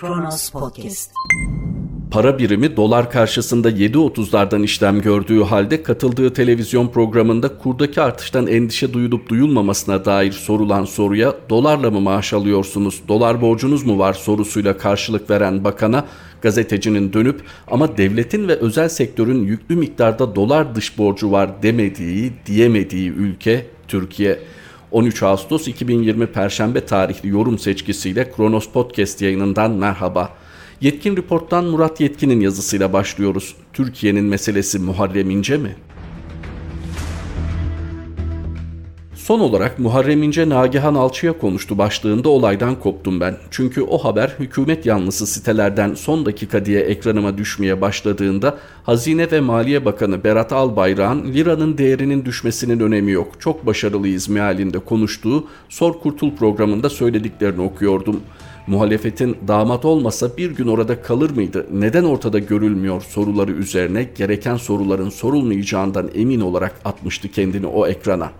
Kronos Podcast. Para birimi dolar karşısında 7.30'lardan işlem gördüğü halde katıldığı televizyon programında kurdaki artıştan endişe duyulup duyulmamasına dair sorulan soruya dolarla mı maaş alıyorsunuz, dolar borcunuz mu var sorusuyla karşılık veren bakana gazetecinin dönüp ama devletin ve özel sektörün yüklü miktarda dolar dış borcu var demediği, diyemediği ülke Türkiye. 13 Ağustos 2020 Perşembe tarihli yorum seçkisiyle Kronos Podcast yayınından merhaba. Yetkin Report'tan Murat Yetkin'in yazısıyla başlıyoruz. Türkiye'nin meselesi Muharrem İnce mi? Son olarak Muharrem İnce Nagihan Alçı'ya konuştu başlığında olaydan koptum ben. Çünkü o haber hükümet yanlısı sitelerden son dakika diye ekranıma düşmeye başladığında Hazine ve Maliye Bakanı Berat Albayrak'ın liranın değerinin düşmesinin önemi yok. Çok başarılıyız mealinde konuştuğu Sor Kurtul programında söylediklerini okuyordum. Muhalefetin damat olmasa bir gün orada kalır mıydı? Neden ortada görülmüyor soruları üzerine gereken soruların sorulmayacağından emin olarak atmıştı kendini o ekrana.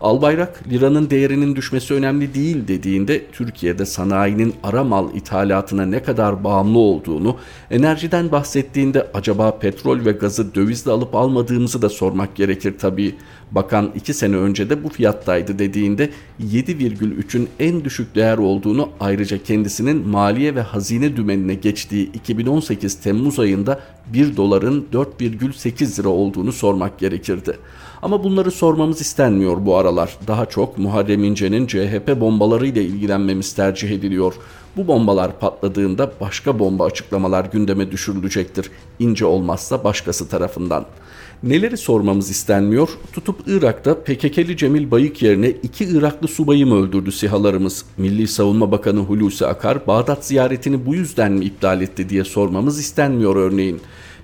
Albayrak liranın değerinin düşmesi önemli değil dediğinde Türkiye'de sanayinin ara mal ithalatına ne kadar bağımlı olduğunu, enerjiden bahsettiğinde acaba petrol ve gazı dövizle alıp almadığımızı da sormak gerekir tabii. Bakan 2 sene önce de bu fiyattaydı dediğinde 7,3'ün en düşük değer olduğunu ayrıca kendisinin maliye ve hazine dümenine geçtiği 2018 Temmuz ayında 1 doların 4,8 lira olduğunu sormak gerekirdi. Ama bunları sormamız istenmiyor bu aralar. Daha çok Muharrem İnce'nin CHP bombalarıyla ilgilenmemiz tercih ediliyor. Bu bombalar patladığında başka bomba açıklamalar gündeme düşürülecektir. İnce olmazsa başkası tarafından. Neleri sormamız istenmiyor? Tutup Irak'ta PKK'li Cemil Bayık yerine iki Iraklı subayı mı öldürdü sihalarımız? Milli Savunma Bakanı Hulusi Akar Bağdat ziyaretini bu yüzden mi iptal etti diye sormamız istenmiyor örneğin.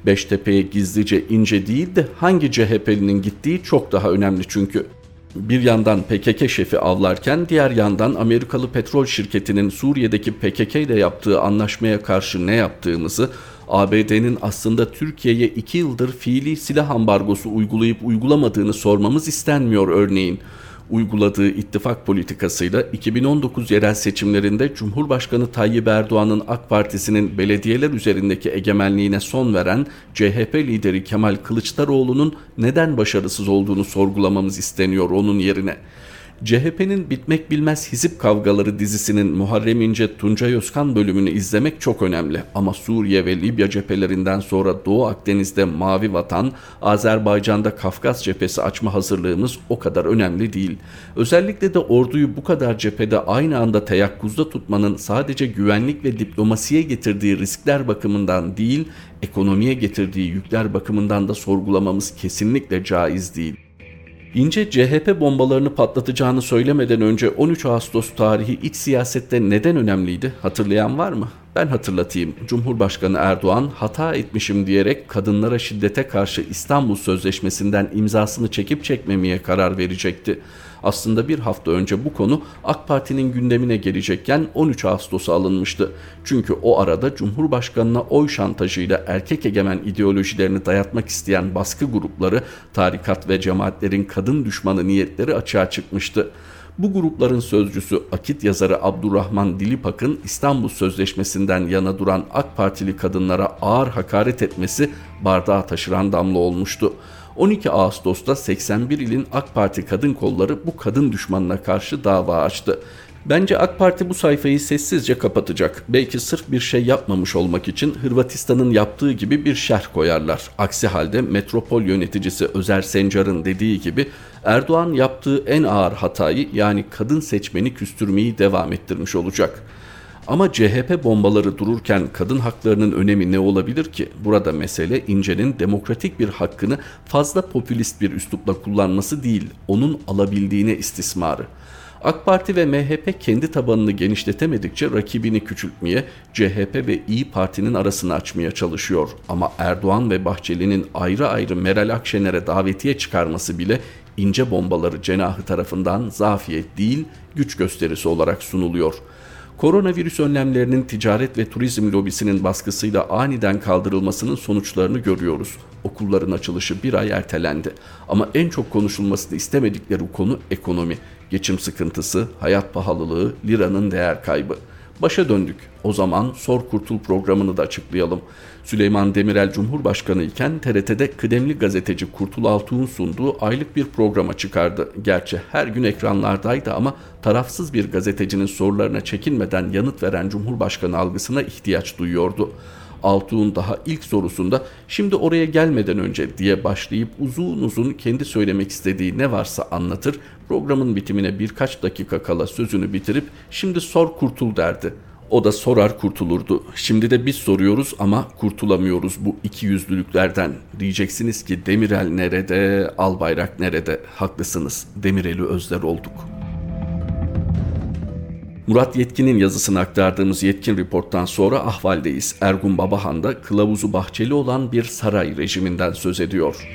Beştepe'ye gizlice ince değil de hangi CHP'linin gittiği çok daha önemli çünkü. Bir yandan PKK şefi avlarken diğer yandan Amerikalı petrol şirketinin Suriye'deki PKK ile yaptığı anlaşmaya karşı ne yaptığımızı, ABD'nin aslında Türkiye'ye iki yıldır fiili silah ambargosu uygulayıp uygulamadığını sormamız istenmiyor örneğin uyguladığı ittifak politikasıyla 2019 yerel seçimlerinde Cumhurbaşkanı Tayyip Erdoğan'ın AK Partisi'nin belediyeler üzerindeki egemenliğine son veren CHP lideri Kemal Kılıçdaroğlu'nun neden başarısız olduğunu sorgulamamız isteniyor onun yerine. CHP'nin Bitmek Bilmez Hizip Kavgaları dizisinin Muharrem İnce Tuncay Özkan bölümünü izlemek çok önemli. Ama Suriye ve Libya cephelerinden sonra Doğu Akdeniz'de Mavi Vatan, Azerbaycan'da Kafkas cephesi açma hazırlığımız o kadar önemli değil. Özellikle de orduyu bu kadar cephede aynı anda teyakkuzda tutmanın sadece güvenlik ve diplomasiye getirdiği riskler bakımından değil, ekonomiye getirdiği yükler bakımından da sorgulamamız kesinlikle caiz değil. İnce CHP bombalarını patlatacağını söylemeden önce 13 Ağustos tarihi iç siyasette neden önemliydi hatırlayan var mı? Ben hatırlatayım. Cumhurbaşkanı Erdoğan hata etmişim diyerek kadınlara şiddete karşı İstanbul Sözleşmesi'nden imzasını çekip çekmemeye karar verecekti. Aslında bir hafta önce bu konu AK Parti'nin gündemine gelecekken 13 Ağustos'a alınmıştı. Çünkü o arada Cumhurbaşkanına oy şantajıyla erkek egemen ideolojilerini dayatmak isteyen baskı grupları, tarikat ve cemaatlerin kadın düşmanı niyetleri açığa çıkmıştı. Bu grupların sözcüsü Akit yazarı Abdurrahman Dilipak'ın İstanbul Sözleşmesi'nden yana duran AK Partili kadınlara ağır hakaret etmesi bardağı taşıran damla olmuştu. 12 Ağustos'ta 81 ilin AK Parti kadın kolları bu kadın düşmanına karşı dava açtı. Bence AK Parti bu sayfayı sessizce kapatacak. Belki sırf bir şey yapmamış olmak için Hırvatistan'ın yaptığı gibi bir şerh koyarlar. Aksi halde metropol yöneticisi Özer Sencar'ın dediği gibi Erdoğan yaptığı en ağır hatayı yani kadın seçmeni küstürmeyi devam ettirmiş olacak.'' Ama CHP bombaları dururken kadın haklarının önemi ne olabilir ki? Burada mesele İnce'nin demokratik bir hakkını fazla popülist bir üslupla kullanması değil, onun alabildiğine istismarı. AK Parti ve MHP kendi tabanını genişletemedikçe rakibini küçültmeye, CHP ve İyi Parti'nin arasını açmaya çalışıyor. Ama Erdoğan ve Bahçeli'nin ayrı ayrı Meral Akşener'e davetiye çıkarması bile ince bombaları cenahı tarafından zafiyet değil, güç gösterisi olarak sunuluyor.'' Koronavirüs önlemlerinin ticaret ve turizm lobisinin baskısıyla aniden kaldırılmasının sonuçlarını görüyoruz. Okulların açılışı bir ay ertelendi. Ama en çok konuşulmasını istemedikleri konu ekonomi. Geçim sıkıntısı, hayat pahalılığı, liranın değer kaybı. Başa döndük. O zaman Sor Kurtul programını da açıklayalım. Süleyman Demirel Cumhurbaşkanı iken TRT'de kıdemli gazeteci Kurtul Altuğ'un sunduğu aylık bir programa çıkardı. Gerçi her gün ekranlardaydı ama tarafsız bir gazetecinin sorularına çekinmeden yanıt veren Cumhurbaşkanı algısına ihtiyaç duyuyordu. Altuğ'un daha ilk sorusunda şimdi oraya gelmeden önce diye başlayıp uzun uzun kendi söylemek istediği ne varsa anlatır, programın bitimine birkaç dakika kala sözünü bitirip şimdi sor kurtul derdi. O da sorar kurtulurdu. Şimdi de biz soruyoruz ama kurtulamıyoruz bu iki yüzlülüklerden. Diyeceksiniz ki Demirel nerede, Albayrak nerede? Haklısınız. Demirel'i özler olduk.'' Murat Yetkin'in yazısını aktardığımız Yetkin Report'tan sonra ahvaldeyiz. Ergun Babahan da kılavuzu bahçeli olan bir saray rejiminden söz ediyor.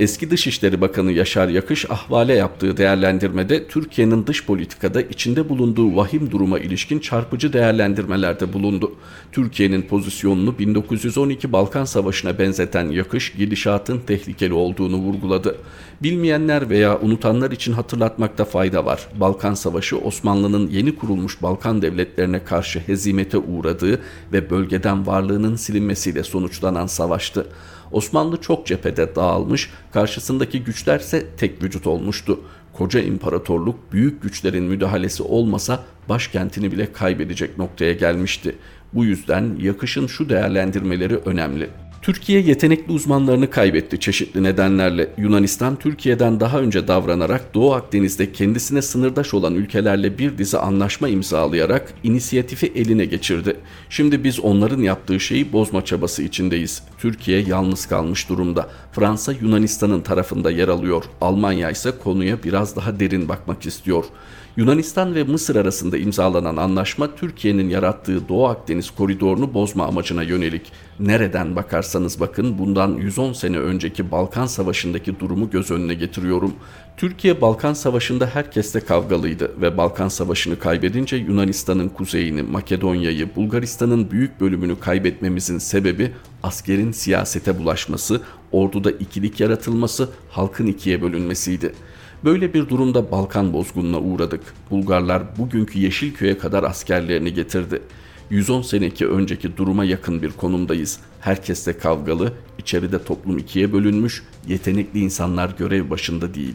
Eski Dışişleri Bakanı Yaşar Yakış ahvale yaptığı değerlendirmede Türkiye'nin dış politikada içinde bulunduğu vahim duruma ilişkin çarpıcı değerlendirmelerde bulundu. Türkiye'nin pozisyonunu 1912 Balkan Savaşı'na benzeten Yakış gidişatın tehlikeli olduğunu vurguladı. Bilmeyenler veya unutanlar için hatırlatmakta fayda var. Balkan Savaşı Osmanlı'nın yeni kurulmuş Balkan devletlerine karşı hezimete uğradığı ve bölgeden varlığının silinmesiyle sonuçlanan savaştı. Osmanlı çok cephede dağılmış, karşısındaki güçlerse tek vücut olmuştu. Koca imparatorluk büyük güçlerin müdahalesi olmasa başkentini bile kaybedecek noktaya gelmişti. Bu yüzden yakışın şu değerlendirmeleri önemli. Türkiye yetenekli uzmanlarını kaybetti çeşitli nedenlerle. Yunanistan Türkiye'den daha önce davranarak Doğu Akdeniz'de kendisine sınırdaş olan ülkelerle bir dizi anlaşma imzalayarak inisiyatifi eline geçirdi. Şimdi biz onların yaptığı şeyi bozma çabası içindeyiz. Türkiye yalnız kalmış durumda. Fransa Yunanistan'ın tarafında yer alıyor. Almanya ise konuya biraz daha derin bakmak istiyor. Yunanistan ve Mısır arasında imzalanan anlaşma Türkiye'nin yarattığı Doğu Akdeniz koridorunu bozma amacına yönelik. Nereden bakarsanız bakın bundan 110 sene önceki Balkan Savaşı'ndaki durumu göz önüne getiriyorum. Türkiye Balkan Savaşı'nda herkesle kavgalıydı ve Balkan Savaşı'nı kaybedince Yunanistan'ın kuzeyini, Makedonya'yı, Bulgaristan'ın büyük bölümünü kaybetmemizin sebebi askerin siyasete bulaşması, orduda ikilik yaratılması, halkın ikiye bölünmesiydi. Böyle bir durumda Balkan bozgununa uğradık. Bulgarlar bugünkü Yeşilköy'e kadar askerlerini getirdi. 110 seneki önceki duruma yakın bir konumdayız. Herkesle kavgalı, içeride toplum ikiye bölünmüş, yetenekli insanlar görev başında değil.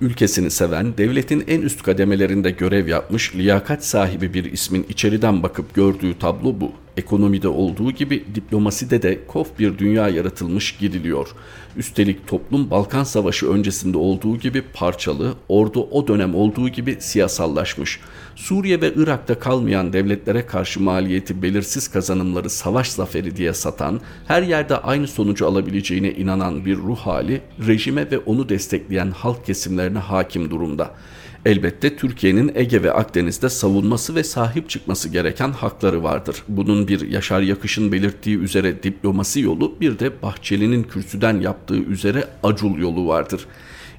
Ülkesini seven, devletin en üst kademelerinde görev yapmış, liyakat sahibi bir ismin içeriden bakıp gördüğü tablo bu. Ekonomide olduğu gibi diplomaside de kof bir dünya yaratılmış gidiliyor. Üstelik toplum Balkan Savaşı öncesinde olduğu gibi parçalı, ordu o dönem olduğu gibi siyasallaşmış. Suriye ve Irak'ta kalmayan devletlere karşı maliyeti belirsiz kazanımları savaş zaferi diye satan, her yerde aynı sonucu alabileceğine inanan bir ruh hali, rejime ve onu destekleyen halk kesimlerine hakim durumda. Elbette Türkiye'nin Ege ve Akdeniz'de savunması ve sahip çıkması gereken hakları vardır. Bunun bir Yaşar Yakış'ın belirttiği üzere diplomasi yolu bir de Bahçeli'nin kürsüden yaptığı üzere acul yolu vardır.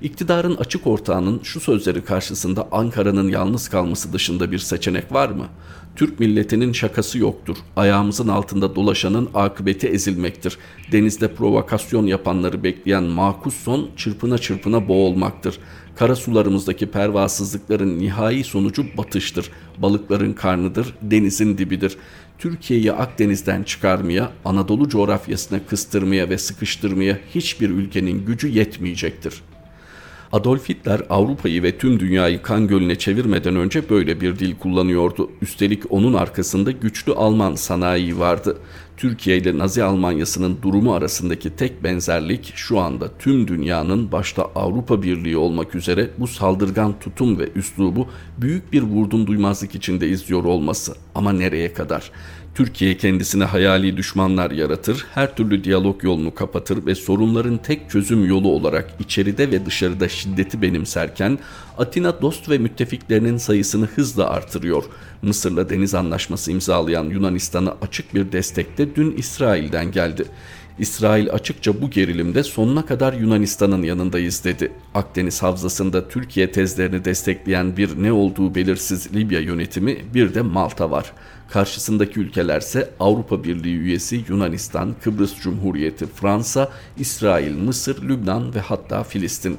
İktidarın açık ortağının şu sözleri karşısında Ankara'nın yalnız kalması dışında bir seçenek var mı? Türk milletinin şakası yoktur. Ayağımızın altında dolaşanın akıbeti ezilmektir. Denizde provokasyon yapanları bekleyen makus son çırpına çırpına boğulmaktır. Kara sularımızdaki pervasızlıkların nihai sonucu batıştır. Balıkların karnıdır, denizin dibidir. Türkiye'yi Akdeniz'den çıkarmaya, Anadolu coğrafyasına kıstırmaya ve sıkıştırmaya hiçbir ülkenin gücü yetmeyecektir.'' Adolf Hitler Avrupa'yı ve tüm dünyayı kan gölüne çevirmeden önce böyle bir dil kullanıyordu. Üstelik onun arkasında güçlü Alman sanayi vardı. Türkiye ile Nazi Almanyası'nın durumu arasındaki tek benzerlik şu anda tüm dünyanın başta Avrupa Birliği olmak üzere bu saldırgan tutum ve üslubu büyük bir vurdum duymazlık içinde izliyor olması. Ama nereye kadar? Türkiye kendisine hayali düşmanlar yaratır, her türlü diyalog yolunu kapatır ve sorunların tek çözüm yolu olarak içeride ve dışarıda şiddeti benimserken Atina dost ve müttefiklerinin sayısını hızla artırıyor. Mısır'la deniz anlaşması imzalayan Yunanistan'a açık bir destek de dün İsrail'den geldi. İsrail açıkça bu gerilimde sonuna kadar Yunanistan'ın yanındayız dedi. Akdeniz Havzası'nda Türkiye tezlerini destekleyen bir ne olduğu belirsiz Libya yönetimi bir de Malta var. Karşısındaki ülkelerse Avrupa Birliği üyesi Yunanistan, Kıbrıs Cumhuriyeti, Fransa, İsrail, Mısır, Lübnan ve hatta Filistin.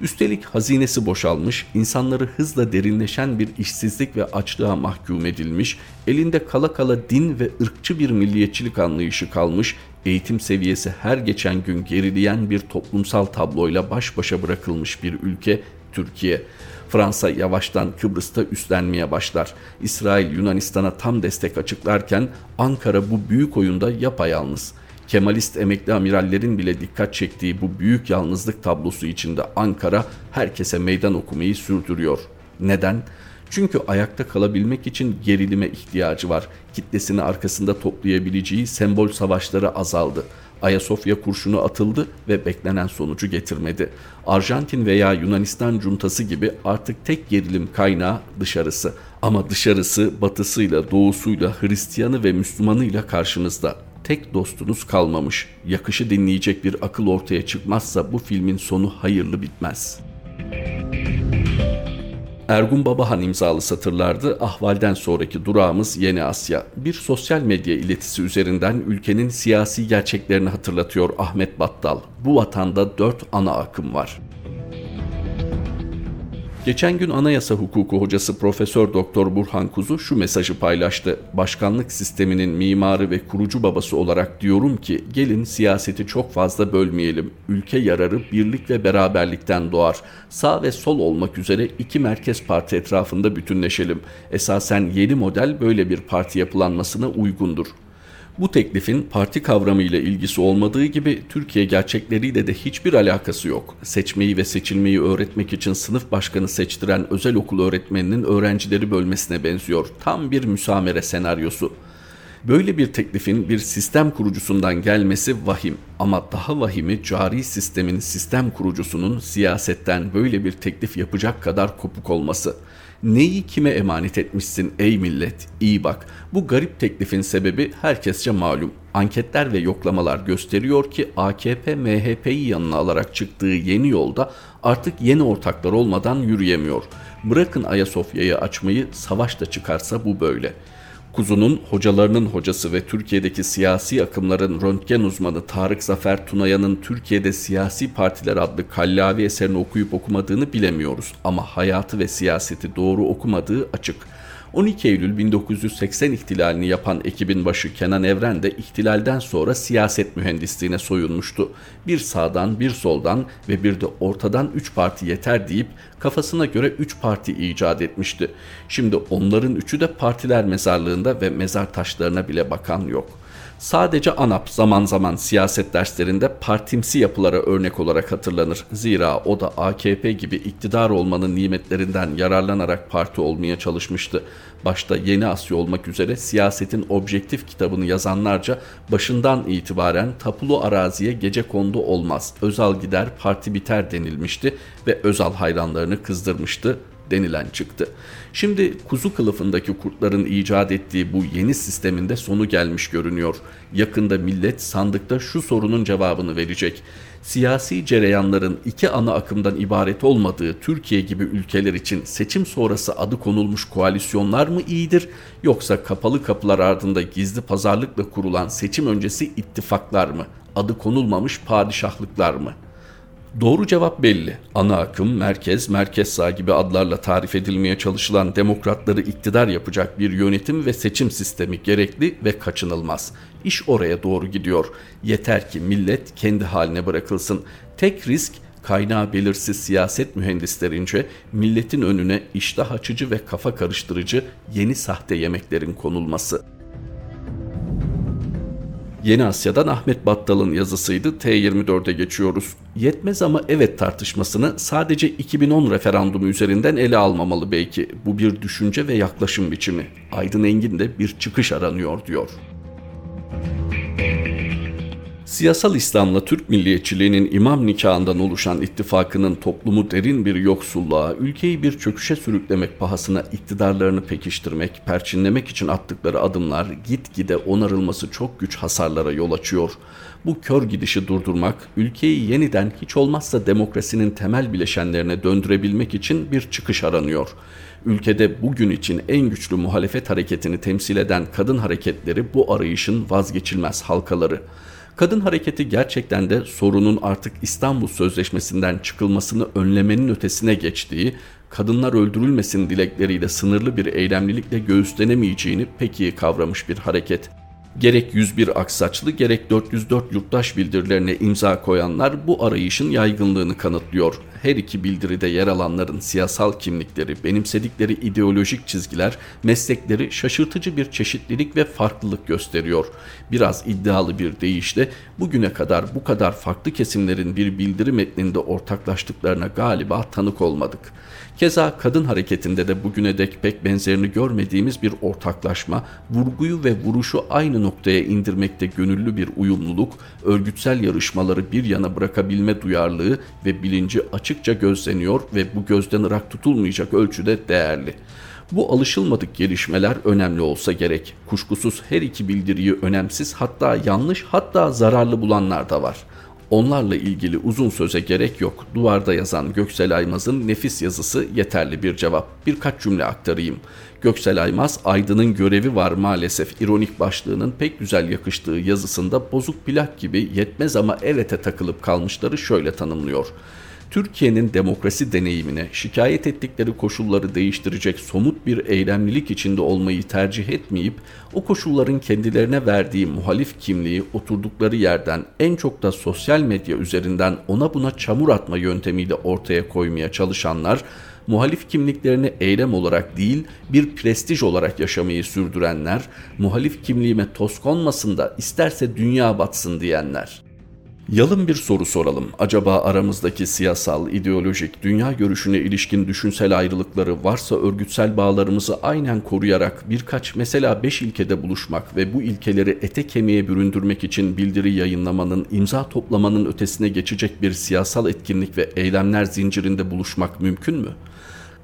Üstelik hazinesi boşalmış, insanları hızla derinleşen bir işsizlik ve açlığa mahkum edilmiş, elinde kala kala din ve ırkçı bir milliyetçilik anlayışı kalmış, eğitim seviyesi her geçen gün gerileyen bir toplumsal tabloyla baş başa bırakılmış bir ülke Türkiye. Fransa yavaştan Kıbrıs'ta üstlenmeye başlar. İsrail Yunanistan'a tam destek açıklarken Ankara bu büyük oyunda yapayalnız. Kemalist emekli amirallerin bile dikkat çektiği bu büyük yalnızlık tablosu içinde Ankara herkese meydan okumayı sürdürüyor. Neden? Çünkü ayakta kalabilmek için gerilime ihtiyacı var. Kitlesini arkasında toplayabileceği sembol savaşları azaldı. Ayasofya kurşunu atıldı ve beklenen sonucu getirmedi. Arjantin veya Yunanistan cuntası gibi artık tek gerilim kaynağı dışarısı. Ama dışarısı batısıyla, doğusuyla, Hristiyanı ve Müslümanıyla karşınızda. Tek dostunuz kalmamış. Yakışı dinleyecek bir akıl ortaya çıkmazsa bu filmin sonu hayırlı bitmez.'' Ergun Babahan imzalı satırlardı. Ahvalden sonraki durağımız Yeni Asya. Bir sosyal medya iletisi üzerinden ülkenin siyasi gerçeklerini hatırlatıyor Ahmet Battal. Bu vatanda dört ana akım var. Geçen gün anayasa hukuku hocası Profesör Doktor Burhan Kuzu şu mesajı paylaştı. Başkanlık sisteminin mimarı ve kurucu babası olarak diyorum ki gelin siyaseti çok fazla bölmeyelim. Ülke yararı birlik ve beraberlikten doğar. Sağ ve sol olmak üzere iki merkez parti etrafında bütünleşelim. Esasen yeni model böyle bir parti yapılanmasına uygundur. Bu teklifin parti kavramı ile ilgisi olmadığı gibi Türkiye gerçekleriyle de hiçbir alakası yok. Seçmeyi ve seçilmeyi öğretmek için sınıf başkanı seçtiren özel okul öğretmeninin öğrencileri bölmesine benziyor. Tam bir müsamere senaryosu. Böyle bir teklifin bir sistem kurucusundan gelmesi vahim ama daha vahimi cari sistemin sistem kurucusunun siyasetten böyle bir teklif yapacak kadar kopuk olması.'' Neyi kime emanet etmişsin ey millet? İyi bak. Bu garip teklifin sebebi herkesçe malum. Anketler ve yoklamalar gösteriyor ki AKP MHP'yi yanına alarak çıktığı yeni yolda artık yeni ortaklar olmadan yürüyemiyor. Bırakın Ayasofya'yı açmayı savaş da çıkarsa bu böyle.'' Kuzu'nun hocalarının hocası ve Türkiye'deki siyasi akımların röntgen uzmanı Tarık Zafer Tunaya'nın Türkiye'de Siyasi Partiler adlı kallavi eserini okuyup okumadığını bilemiyoruz. Ama hayatı ve siyaseti doğru okumadığı açık.'' 12 Eylül 1980 ihtilalini yapan ekibin başı Kenan Evren de ihtilalden sonra siyaset mühendisliğine soyunmuştu. Bir sağdan bir soldan ve bir de ortadan 3 parti yeter deyip kafasına göre 3 parti icat etmişti. Şimdi onların üçü de partiler mezarlığında ve mezar taşlarına bile bakan yok.'' Sadece ANAP zaman zaman siyaset derslerinde partimsi yapılara örnek olarak hatırlanır. Zira o da AKP gibi iktidar olmanın nimetlerinden yararlanarak parti olmaya çalışmıştı. Başta Yeni Asya olmak üzere siyasetin objektif kitabını yazanlarca başından itibaren tapulu araziye gece kondu olmaz. Özal gider parti biter denilmişti ve Özal hayranlarını kızdırmıştı denilen çıktı. Şimdi kuzu kılıfındaki kurtların icat ettiği bu yeni sisteminde sonu gelmiş görünüyor. Yakında millet sandıkta şu sorunun cevabını verecek. Siyasi cereyanların iki ana akımdan ibaret olmadığı Türkiye gibi ülkeler için seçim sonrası adı konulmuş koalisyonlar mı iyidir yoksa kapalı kapılar ardında gizli pazarlıkla kurulan seçim öncesi ittifaklar mı? Adı konulmamış padişahlıklar mı?'' Doğru cevap belli. Ana akım, merkez, merkez sağ gibi adlarla tarif edilmeye çalışılan demokratları iktidar yapacak bir yönetim ve seçim sistemi gerekli ve kaçınılmaz. İş oraya doğru gidiyor. Yeter ki millet kendi haline bırakılsın. Tek risk kaynağı belirsiz siyaset mühendislerince milletin önüne iştah açıcı ve kafa karıştırıcı yeni sahte yemeklerin konulması.'' Yeni Asya'dan Ahmet Battal'ın yazısıydı. T24'e geçiyoruz. Yetmez ama evet tartışmasını sadece 2010 referandumu üzerinden ele almamalı belki. Bu bir düşünce ve yaklaşım biçimi. Aydın Engin de bir çıkış aranıyor diyor. Siyasal İslam'la Türk milliyetçiliğinin imam nikahından oluşan ittifakının toplumu derin bir yoksulluğa, ülkeyi bir çöküşe sürüklemek pahasına iktidarlarını pekiştirmek, perçinlemek için attıkları adımlar gitgide onarılması çok güç hasarlara yol açıyor. Bu kör gidişi durdurmak, ülkeyi yeniden hiç olmazsa demokrasinin temel bileşenlerine döndürebilmek için bir çıkış aranıyor. Ülkede bugün için en güçlü muhalefet hareketini temsil eden kadın hareketleri bu arayışın vazgeçilmez halkaları. Kadın hareketi gerçekten de sorunun artık İstanbul Sözleşmesi'nden çıkılmasını önlemenin ötesine geçtiği, kadınlar öldürülmesin dilekleriyle sınırlı bir eylemlilikle göğüslenemeyeceğini pek iyi kavramış bir hareket. Gerek 101 aksaçlı gerek 404 yurttaş bildirilerine imza koyanlar bu arayışın yaygınlığını kanıtlıyor. Her iki bildiride yer alanların siyasal kimlikleri, benimsedikleri ideolojik çizgiler, meslekleri şaşırtıcı bir çeşitlilik ve farklılık gösteriyor. Biraz iddialı bir deyişle bugüne kadar bu kadar farklı kesimlerin bir bildiri metninde ortaklaştıklarına galiba tanık olmadık. Keza kadın hareketinde de bugüne dek pek benzerini görmediğimiz bir ortaklaşma, vurguyu ve vuruşu aynı noktaya indirmekte gönüllü bir uyumluluk, örgütsel yarışmaları bir yana bırakabilme duyarlılığı ve bilinci açıkça gözleniyor ve bu gözden ırak tutulmayacak ölçüde değerli. Bu alışılmadık gelişmeler önemli olsa gerek. Kuşkusuz her iki bildiriyi önemsiz hatta yanlış hatta zararlı bulanlar da var.'' Onlarla ilgili uzun söze gerek yok. Duvarda yazan Göksel Aymaz'ın nefis yazısı yeterli bir cevap. Birkaç cümle aktarayım. Göksel Aymaz, Aydın'ın görevi var maalesef ironik başlığının pek güzel yakıştığı yazısında bozuk plak gibi yetmez ama evete takılıp kalmışları şöyle tanımlıyor. Türkiye'nin demokrasi deneyimine şikayet ettikleri koşulları değiştirecek somut bir eylemlilik içinde olmayı tercih etmeyip o koşulların kendilerine verdiği muhalif kimliği oturdukları yerden en çok da sosyal medya üzerinden ona buna çamur atma yöntemiyle ortaya koymaya çalışanlar muhalif kimliklerini eylem olarak değil bir prestij olarak yaşamayı sürdürenler, muhalif kimliğime toz konmasın da isterse dünya batsın diyenler. Yalın bir soru soralım. Acaba aramızdaki siyasal, ideolojik, dünya görüşüne ilişkin düşünsel ayrılıkları varsa örgütsel bağlarımızı aynen koruyarak birkaç mesela beş ilkede buluşmak ve bu ilkeleri ete kemiğe büründürmek için bildiri yayınlamanın, imza toplamanın ötesine geçecek bir siyasal etkinlik ve eylemler zincirinde buluşmak mümkün mü?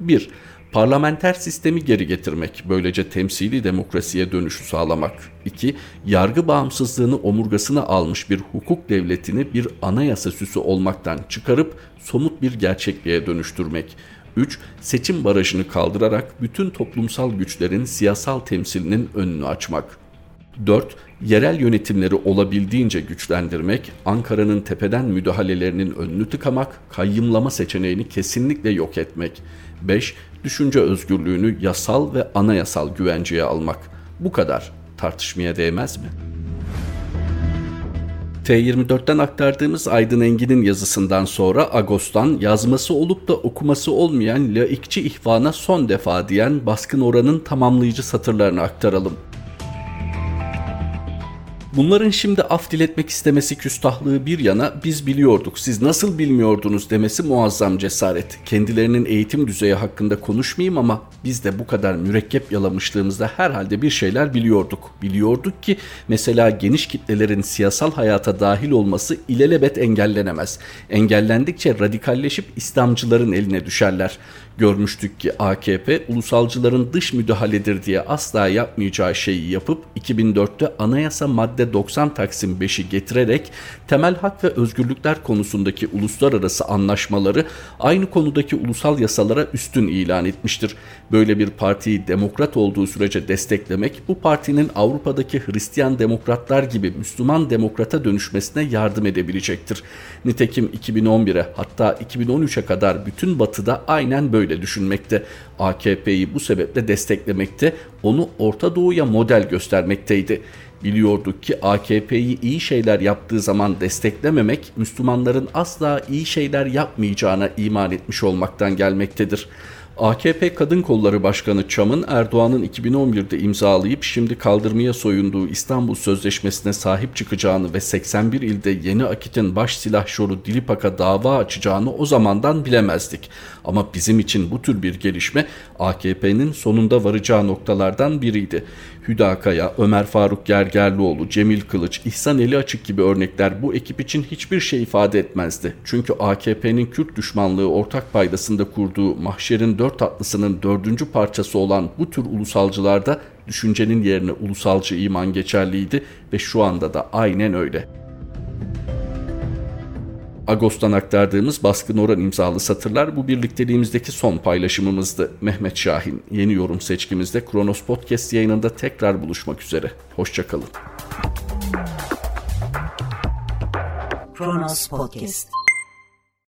1 parlamenter sistemi geri getirmek, böylece temsili demokrasiye dönüşü sağlamak. 2. Yargı bağımsızlığını omurgasına almış bir hukuk devletini bir anayasa süsü olmaktan çıkarıp somut bir gerçekliğe dönüştürmek. 3. Seçim barajını kaldırarak bütün toplumsal güçlerin siyasal temsilinin önünü açmak. 4. Yerel yönetimleri olabildiğince güçlendirmek, Ankara'nın tepeden müdahalelerinin önünü tıkamak, kayyımlama seçeneğini kesinlikle yok etmek. 5. Düşünce özgürlüğünü yasal ve anayasal güvenceye almak. Bu kadar. Tartışmaya değmez mi? T24'ten aktardığımız Aydın Engin'in yazısından sonra Agos'tan yazması olup da okuması olmayan laikçi ihvana son defa diyen baskın oranın tamamlayıcı satırlarını aktaralım. Bunların şimdi af diletmek istemesi küstahlığı bir yana biz biliyorduk siz nasıl bilmiyordunuz demesi muazzam cesaret. Kendilerinin eğitim düzeyi hakkında konuşmayayım ama biz de bu kadar mürekkep yalamışlığımızda herhalde bir şeyler biliyorduk. Biliyorduk ki mesela geniş kitlelerin siyasal hayata dahil olması ilelebet engellenemez. Engellendikçe radikalleşip İslamcıların eline düşerler. Görmüştük ki AKP ulusalcıların dış müdahaledir diye asla yapmayacağı şeyi yapıp 2004'te anayasa madde 90 Taksim 5'i getirerek temel hak ve özgürlükler konusundaki uluslararası anlaşmaları aynı konudaki ulusal yasalara üstün ilan etmiştir. Böyle bir partiyi demokrat olduğu sürece desteklemek bu partinin Avrupa'daki Hristiyan demokratlar gibi Müslüman demokrata dönüşmesine yardım edebilecektir. Nitekim 2011'e hatta 2013'e kadar bütün batıda aynen böyle düşünmekte. AKP'yi bu sebeple desteklemekte, onu Orta Doğu'ya model göstermekteydi. Biliyorduk ki AKP'yi iyi şeyler yaptığı zaman desteklememek Müslümanların asla iyi şeyler yapmayacağına iman etmiş olmaktan gelmektedir. AKP Kadın Kolları Başkanı Çam'ın Erdoğan'ın 2011'de imzalayıp şimdi kaldırmaya soyunduğu İstanbul Sözleşmesi'ne sahip çıkacağını ve 81 ilde yeni akitin baş silahşoru Dilipak'a dava açacağını o zamandan bilemezdik. Ama bizim için bu tür bir gelişme AKP'nin sonunda varacağı noktalardan biriydi. Hüdakaya, Ömer Faruk Gergerlioğlu, Cemil Kılıç, İhsan Eli Açık gibi örnekler bu ekip için hiçbir şey ifade etmezdi. Çünkü AKP'nin Kürt düşmanlığı ortak paydasında kurduğu mahşerin dört tatlısının dördüncü parçası olan bu tür ulusalcılarda düşüncenin yerine ulusalcı iman geçerliydi ve şu anda da aynen öyle. Agos'tan aktardığımız Baskın Oran imzalı satırlar bu birlikteliğimizdeki son paylaşımımızdı. Mehmet Şahin yeni yorum seçkimizde Kronos Podcast yayınında tekrar buluşmak üzere. Hoşçakalın. Kronos Podcast